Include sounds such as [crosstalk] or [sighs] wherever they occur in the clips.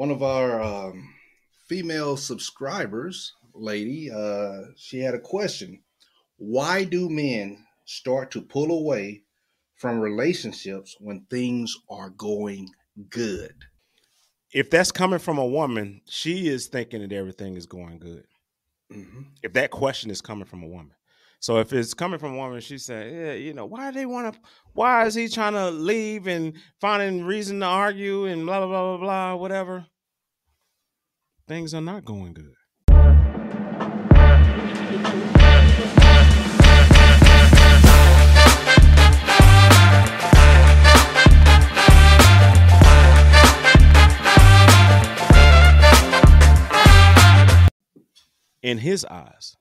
one of our um, female subscribers, lady, uh, she had a question. Why do men start to pull away from relationships when things are going good? If that's coming from a woman, she is thinking that everything is going good. Mm-hmm. If that question is coming from a woman. So if it's coming from a woman, she said, "Yeah, you know, why do they want to? Why is he trying to leave and finding reason to argue and blah blah blah blah blah whatever?" Things are not going good. In his eyes.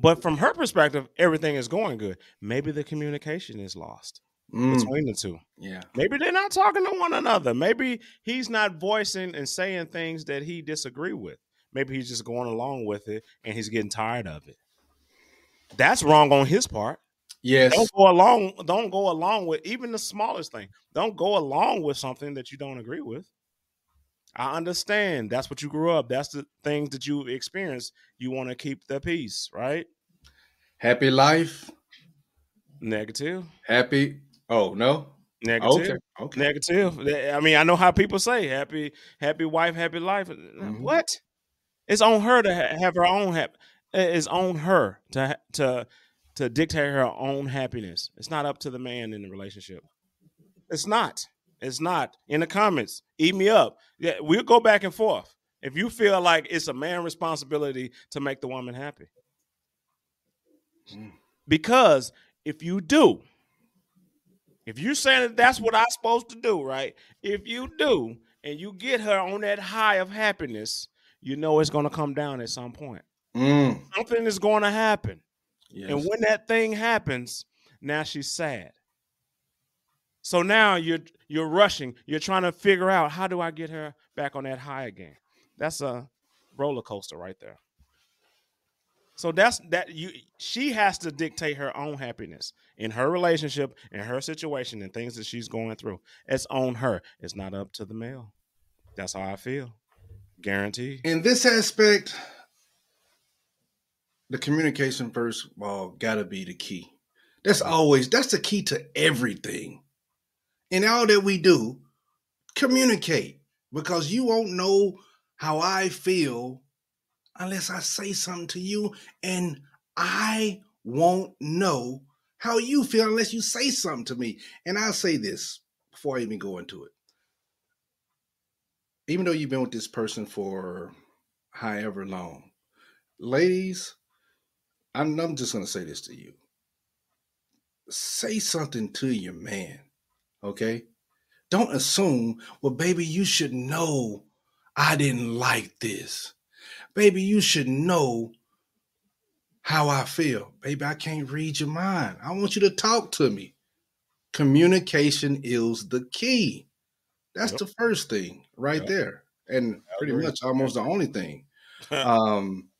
But from her perspective, everything is going good. Maybe the communication is lost Mm, between the two. yeah. Maybe they're not talking to one another. Maybe he's not voicing and saying things that he disagree with. Maybe he's just going along with it and he's getting tired of it. That's wrong on his part. Yes. Don't go along. Don't go along with even the smallest thing. Don't go along with something that you don't agree with. I understand. That's what you grew up. That's the things that you experienced. You want to keep the peace, right? Happy life. Negative. Happy. Oh no. Negative. Okay. Okay. Negative. I mean, I know how people say happy, happy wife, happy life. Mhm. What? It's on her to ha- have her own hap- It's on her to ha- to to dictate her own happiness. It's not up to the man in the relationship. It's not. It's not. In the comments, eat me up. Yeah, we'll go back and forth. If you feel like it's a man responsibility to make the woman happy, Mm. because if you do, if you're saying that that's what I'm supposed to do, right? If you do, and you get her on that high of happiness, you know it's going to come down at some point. Mm, Something is going to happen. yes. And when that thing happens, now she's sad. So now you're you're rushing. You're trying to figure out how do I get her back on that high again. That's a roller coaster right there. So that's that you she has to dictate her own happiness in her relationship, in her situation, and things that she's going through. It's on her. It's not up to the male. That's how I feel. Guaranteed. in this aspect, the communication first of all gotta be the key. That's always that's the key to everything. In all that we do, communicate because you won't know how I feel unless I say something to you, and I won't know how you feel unless you say something to me. And I'll say this before I even go into it. Even though you've been with this person for however long, ladies, I'm, I'm just going to say this to you. Say something to your man, okay? Don't assume, well, baby, you should know I didn't like this. Baby, you should know how I feel. Baby, I can't read your mind. I want you to talk to me. Communication is the key. That's Yep. the first thing right Yep. there. And pretty much almost the only thing [laughs] um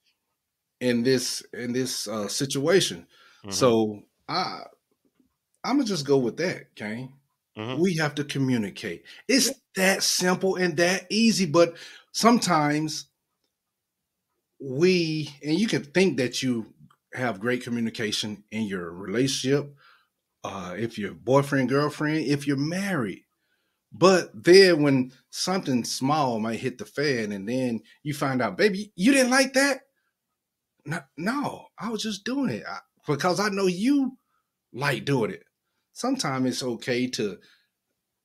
in this in this uh situation. Mhm. So I I'm gonna just go with that, Kane. Mhm. We have to communicate. It's that simple and that easy, but sometimes we and you can think that you have great communication in your relationship, uh, if you're boyfriend, girlfriend, if you're married. But then when something small might hit the fan and then you find out, baby, you didn't like that? No, no I was just doing it I- because I know you like doing it. Sometimes it's okay to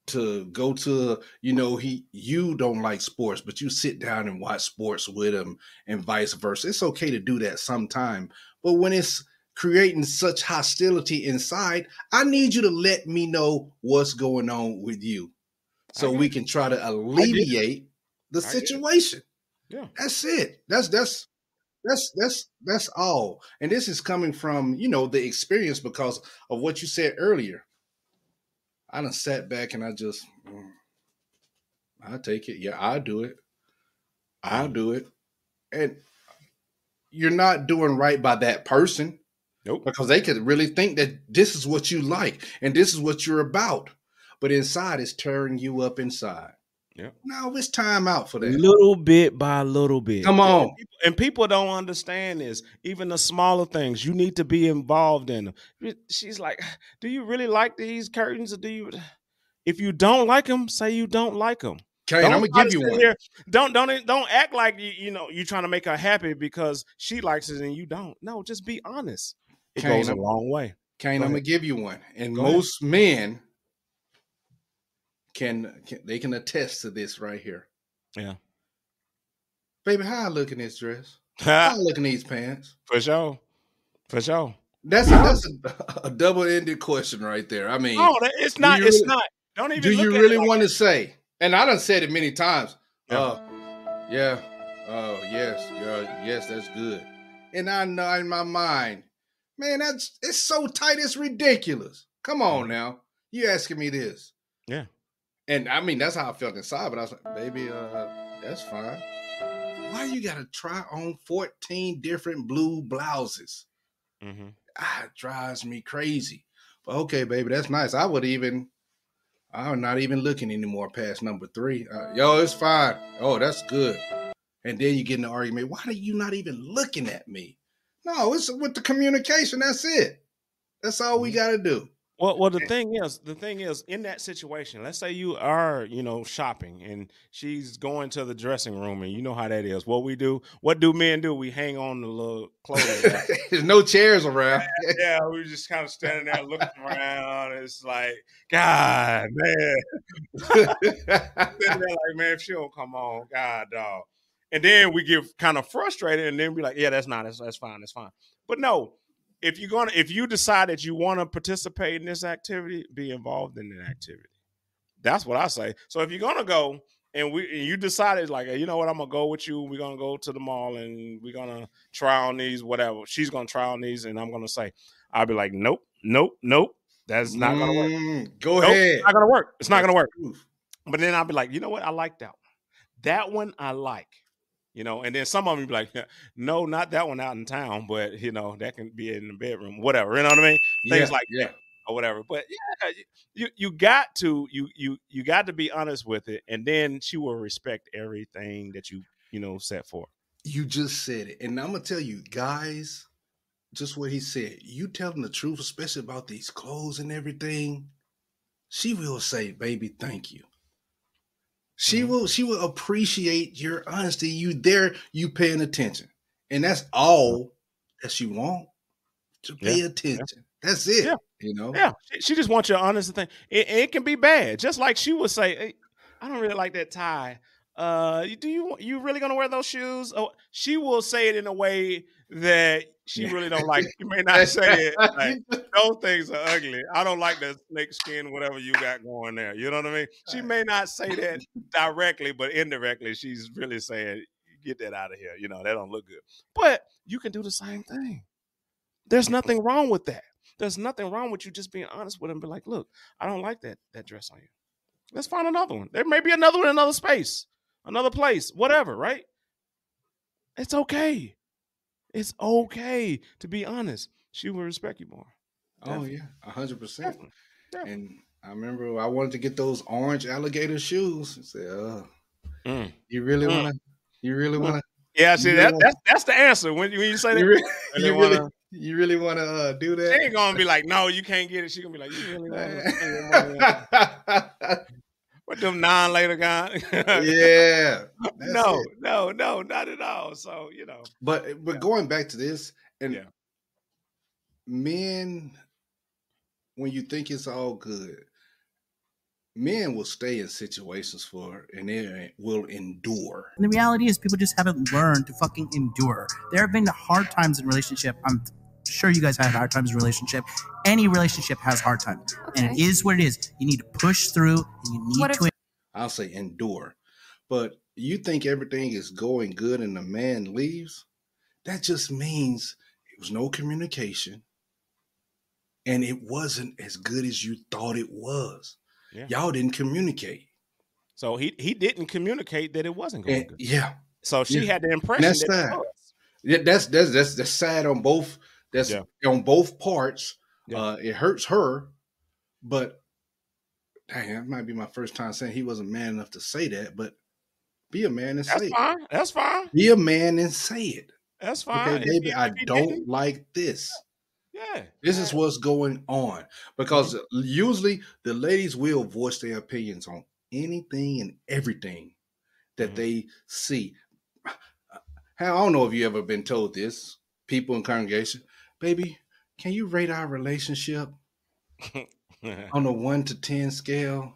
to go to you know he you don't like sports but you sit down and watch sports with him and vice versa. It's okay to do that sometime but when it's creating such hostility inside i need you to let me know what's going on with you so we can try to alleviate the I situation. Yeah. that's it. That's that's that's that's that's all. And this is coming from you know the experience because of what you said earlier. I done sat back and i just mm, i take it. Yeah i do it. I'll do it. And you're not doing right by that person Nope. because they could really think that this is what you like and this is what you're about. But inside it's tearing you up inside Yeah. Now it's time out for that. Little bit by little bit. Come on. And people, and people don't understand this. Even the smaller things, you need to be involved in them. She's like, [sighs] "Do you really like these curtains, or do you?" [sighs] If you don't like them, say you don't like them. Kane, Don't I'm gonna give you one. here- Don't don't don't act like you you know you're trying to make her happy because she likes it and you don't. No, just be honest. It Kane, goes a I'm- long way. Kane, Go I'm gonna give you one. And Go ahead. most men can, can they can attest to this right here. Yeah. Baby, how I look in this dress? [laughs] How I look in these pants? For sure. For sure. That's a, that's a, a double-ended question right there. I mean, No, it's not. you It's really- not. Don't even. do you really like want to say? And I done said it many times. Yeah. Uh, yeah. Oh, yes, girl. Yes, that's good. And I know in my mind, man, that's it's so tight, it's ridiculous. Come on now. You asking me this. Yeah. And I mean, that's how I felt inside, but I was like, baby, uh, that's fine. Why you gotta try on 14 different blue blouses? Mm-hmm. ah, it drives me crazy. But okay, baby, that's nice. I would even, I'm not even looking anymore past number three. Uh, yo, it's fine. Oh, that's good. And then you get in the argument. Why are you not even looking at me? No, it's with the communication. That's it. That's all we got to do. Well, well, the thing is, the thing is, in that situation, let's say you are, you know, shopping and she's going to the dressing room, and you know how that is. What we do, what do men do? We hang on the little clothes. [laughs] There's no chairs around. [laughs] yeah, we're just kind of standing there looking around. It's like, God, man, [laughs] like, man, if she don't come on, God, dog. And then we get kind of frustrated, and then be like, yeah, that's not, that's, that's fine, that's fine. But no, if you're gonna, if you decide that you want to participate in this activity, be involved in the activity. That's what I say. So if you're gonna go and we, and you decided like, you know what, I'm gonna go with you. We're gonna go to the mall and we're gonna try on these, whatever. She's gonna try on these, and I'm gonna say, I'll be like, nope, nope, nope. That's not gonna work. Mm, Go Nope, ahead. It's not gonna work. It's not gonna work. But then I'll be like, you know what? I like that one. That one I like. You know, and then some of them be like, no, not that one out in town, but you know, that can be in the bedroom, whatever. You know what I mean? Things like yeah. that or whatever. But yeah, you you got to you you you got to be honest with it, and then she will respect everything that you you know set for. You just said it. And I'm gonna tell you, guys, just what he said. You tell them the truth, especially about these clothes and everything. She will say, baby, thank you. She Mhm. will she will appreciate your honesty. You there, you paying attention. And that's all that she want. To pay attention. That's it. Yeah. You know? Yeah, she, she just wants your honest thing. It, it can be bad, just like she would say, "Hey, "I don't really like that tie. Uh, do you you really gonna wear those shoes?" Oh, she will say it in a way that she really don't like. [laughs] You may not say it. Like, [laughs] those things are ugly. I don't like that snake skin, whatever you got going there. You know what I mean? She may not say that [laughs] directly, but indirectly, she's really saying, "Get that out of here." You know, that don't look good. But you can do the same thing. There's nothing wrong with that. There's nothing wrong with you just being honest with him. Be like, look, I don't like that that dress on you. Let's find another one. There may be another one in another space, another place, whatever. Right? It's okay. It's okay to be honest. She will respect you more. oh yeah, a hundred percent. Definitely. Definitely. And I remember I wanted to get those orange alligator shoes. I said, uh, Mm. you really Mm. wanna you really Mm. wanna Yeah, see that that's that's the answer when you, when you say that. you really, you really, wanna- you really want to uh, do that? She ain't gonna be like, no, you can't get it. She gonna be like, you really want [laughs] to [laughs] spend your money on- What them nine later guy? yeah, [laughs] no, it. no, no, not at all. So you know, But but Yeah. going back to this, and Yeah. men, when you think it's all good, men will stay in situations for and they will endure. And the reality is, people just haven't learned to fucking endure. There have been hard times in relationship. I'm sure you guys have hard times in relationship. Any relationship has hard times, and it is Okay. what it is. You need to push through, and you need What if- to. I'll say endure. But you think everything is going good and the man leaves? That just means it was no communication and it wasn't as good as you thought it was. Yeah. Y'all didn't communicate. so he he didn't communicate that it wasn't going And good. yeah. So she yeah. had the impression that's that it sad. was. Yeah, that's that's that's that's sad on both that's Yeah. on both parts. Yeah. Uh it hurts her, but dang, that might be my first time saying he wasn't man enough to say that, but be a man and say That's it. That's fine. Be a man and say it. That's fine. Okay, baby, I don't like this. Yeah. This is what's going on because usually the ladies will voice their opinions on anything and everything that Mhm. they see. [sighs] I don't know if you ever been told this, people in congregation, baby, can you rate our relationship [laughs] on a one to ten scale?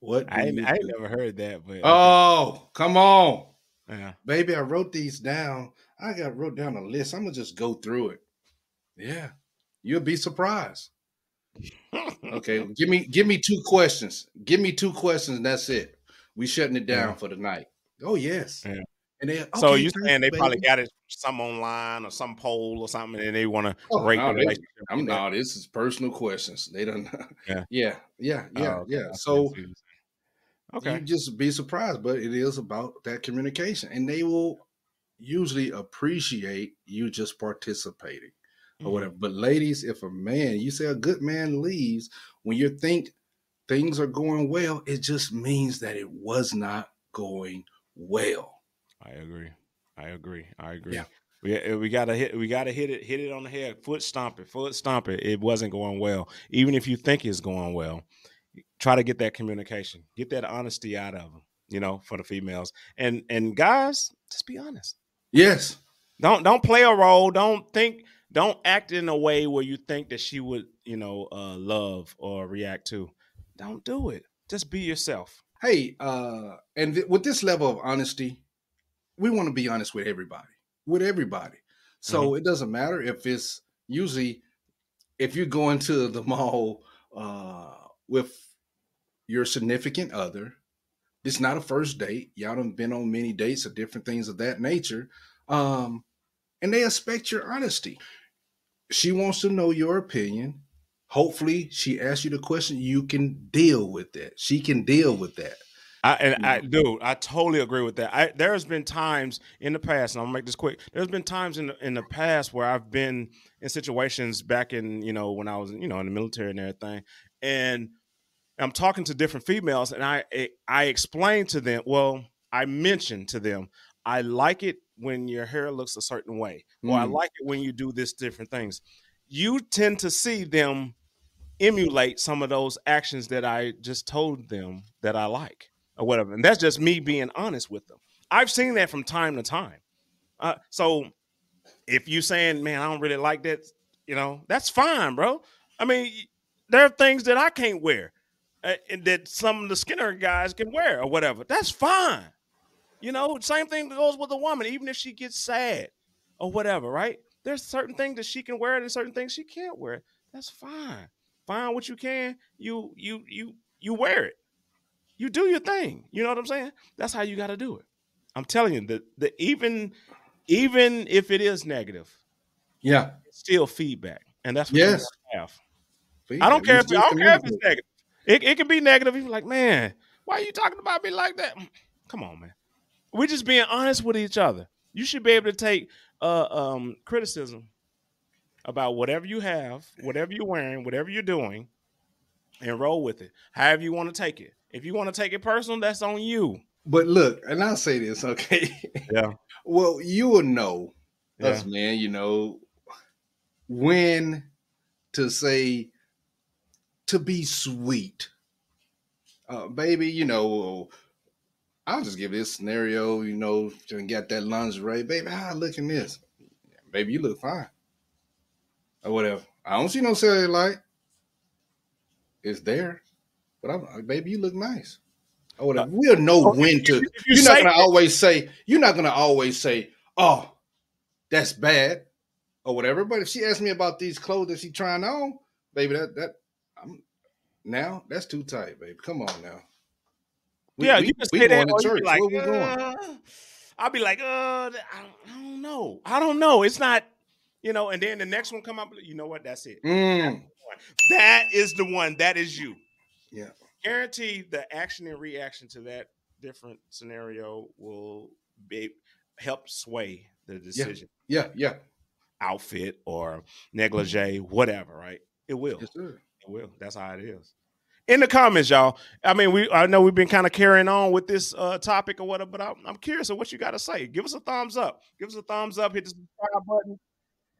What? I I ain't never heard that, but Oh, come on, yeah. baby! I wrote these down. I got wrote down a list. I'm gonna just go through it. Yeah, you'll be surprised. Okay, [laughs] give me give me two questions. Give me two questions, and that's it. We shutting it down Yeah. for the night. Oh yes. Yeah. And then so you saying they you, probably got it some online or some poll or something, and they want to Oh, rate no, the they- relationship. I'm no, this is personal questions. They don't [laughs] Yeah. Yeah, yeah, yeah, Oh, okay. yeah. So what you're saying. okay, you just be surprised, but it is about that communication. And they will usually appreciate you just participating. or Mhm. whatever. But ladies, if a man, you say a good man leaves when you think things are going well, it just means that it was not going well. I agree. I agree. I agree. Yeah. We eh, we gotta hit we gotta hit it hit it on the head. Foot stomp it. Foot stomp it. It wasn't going well. Even if you think it's going well, try to get that communication. Get that honesty out of them. You know, for the females and and guys, just be honest. Yes. Don't don't play a role. Don't think. Don't act in a way where you think that she would, you know, uh, love or react to. Don't do it. Just be yourself. Hey, uh, and th- with this level of honesty, we want to be honest with everybody. With everybody. So it doesn't matter if it's usually if you're going to the mall uh with your significant other, it's not a first date. Y'all done been on many dates or different things of that nature. Um, and they expect your honesty. She wants to know your opinion. Hopefully, she asks you the question. You can deal with that. She can deal with that. I and I do. I totally agree with that. I there's been times in the past, and I'm gonna make this quick. There's been times in the, in the past where I've been in situations back in you know when I was you know in the military and everything, and I'm talking to different females, and I I explain to them. Well, I mentioned to them, I like it when your hair looks a certain way, or I Mm. like it when you do this different things. You tend to see them emulate some of those actions that I just told them that I like or whatever. And that's just me being honest with them. I've seen that from time to time. Uh, so if you saying, man, I don't really like that, you know, that's fine, bro. I mean, there are things that I can't wear uh, and that some of the Skinner guys can wear or whatever. That's fine. You know, same thing goes with a woman, even if she gets sad or whatever, right? There's certain things that she can wear and certain things she can't wear. That's fine. Find what you can. You you you you wear it. You do your thing. You know what I'm saying? That's how you got to do it. I'm telling you that the even even if it is negative, Yeah. it's still feedback, and that's what Yes. you have. I don't care if I don't care if it's negative. It, it can be negative. You're like, man, why are you talking about me like that? Mm, Come on, man. We're just being honest with each other. You should be able to take uh, um, criticism about whatever you have, whatever you're wearing, whatever you're doing, and roll with it. However you want to take it. If you want to take it personal, that's on you. But look, and I'll say this, okay? [laughs] Yeah. well, you will know Yeah. us, man, you know, when to say to be sweet. Uh, baby, you know, I'll just give this scenario, you know, to get that lingerie. Baby, how I look in this? Baby, you look fine. Or whatever. I don't see no cellulite. It's there. But I'm like, baby, you look nice. Whatever. We'll know Okay, when to. you You're not gonna always say, you're not gonna always say, oh, that's bad or whatever. But if she asks me about these clothes that she trying on, baby, that that I'm now that's too tight, baby. Come on now. We- yeah, we- you just we say that. to church. like, Where we going? "Uh," I'll be like, uh, I don't, I don't know. I don't know. It's not, you know. And then the next one come up. You know what? That's it. Mm, That is the one. That is you. Yeah. Guarantee the action and reaction to that different scenario will be help sway the decision. yeah, yeah. Outfit or negligee, whatever. Right? It will. Yes, sir. It will. That's how it is. in the comments, y'all. I mean, we I know we've been kind of carrying on with this uh, topic or whatever, but I'm, I'm curious of what you got to say. Give us a thumbs up. Give us a thumbs up. Hit the subscribe button.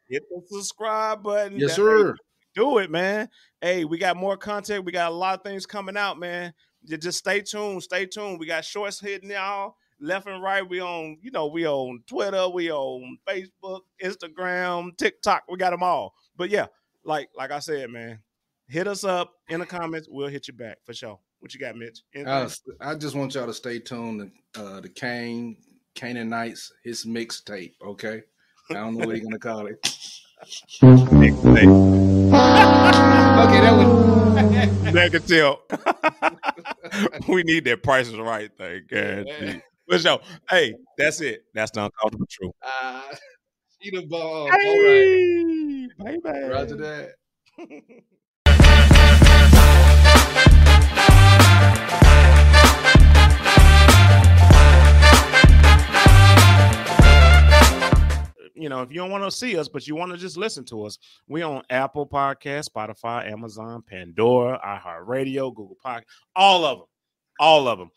Hit the subscribe button. Yes, That- sir. Do it, man. Hey, we got more content. We got a lot of things coming out, man. Just stay tuned. Stay tuned. We got shorts hitting y'all left and right. We on, you know, we on Twitter, we on Facebook, Instagram, TikTok. We got them all. But yeah, like like I said, man, hit us up in the comments. We'll hit you back for sure. What you got, Mitch? I, I just want y'all to stay tuned to uh, the Kane Canaanites his mixtape. Okay, I don't know what he's gonna call it. [laughs] Mixtape. Okay, that was [laughs] Negative. [laughs] we need that prices right thing. guaranteed. For sure. Hey, that's it. That's the uncomfortable truth. uh, she the ball. All right, Hey, baby. Roger that. [laughs] you know, if you don't want to see us, but you want to just listen to us, we on Apple Podcast, Spotify, Amazon, Pandora, iHeartRadio, Google Podcast, all of them, all of them.